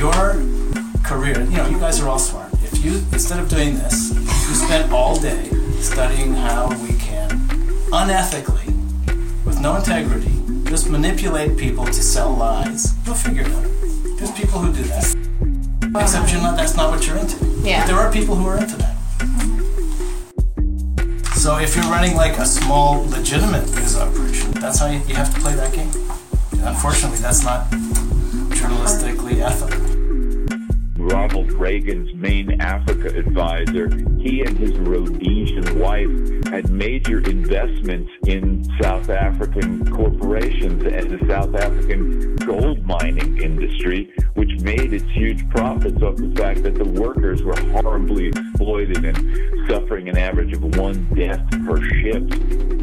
your career, you know, you guys are all smart. If you, instead of doing this, you spent all day studying how we can unethically, with no integrity, just manipulate people to sell lies, you'll figure it out. There's people who do that. Except you're not, that's not what you're into. Yeah. But there are people who are into that. So if you're running like a small, legitimate news operation, that's how you, you have to play that game. And unfortunately, that's not journalistically ethical. Reagan's main Africa advisor, he and his Rhodesian wife had major investments in South African corporations and the South African gold mining industry, which made its huge profits off the fact that the workers were horribly exploited and suffering an average of one death per shift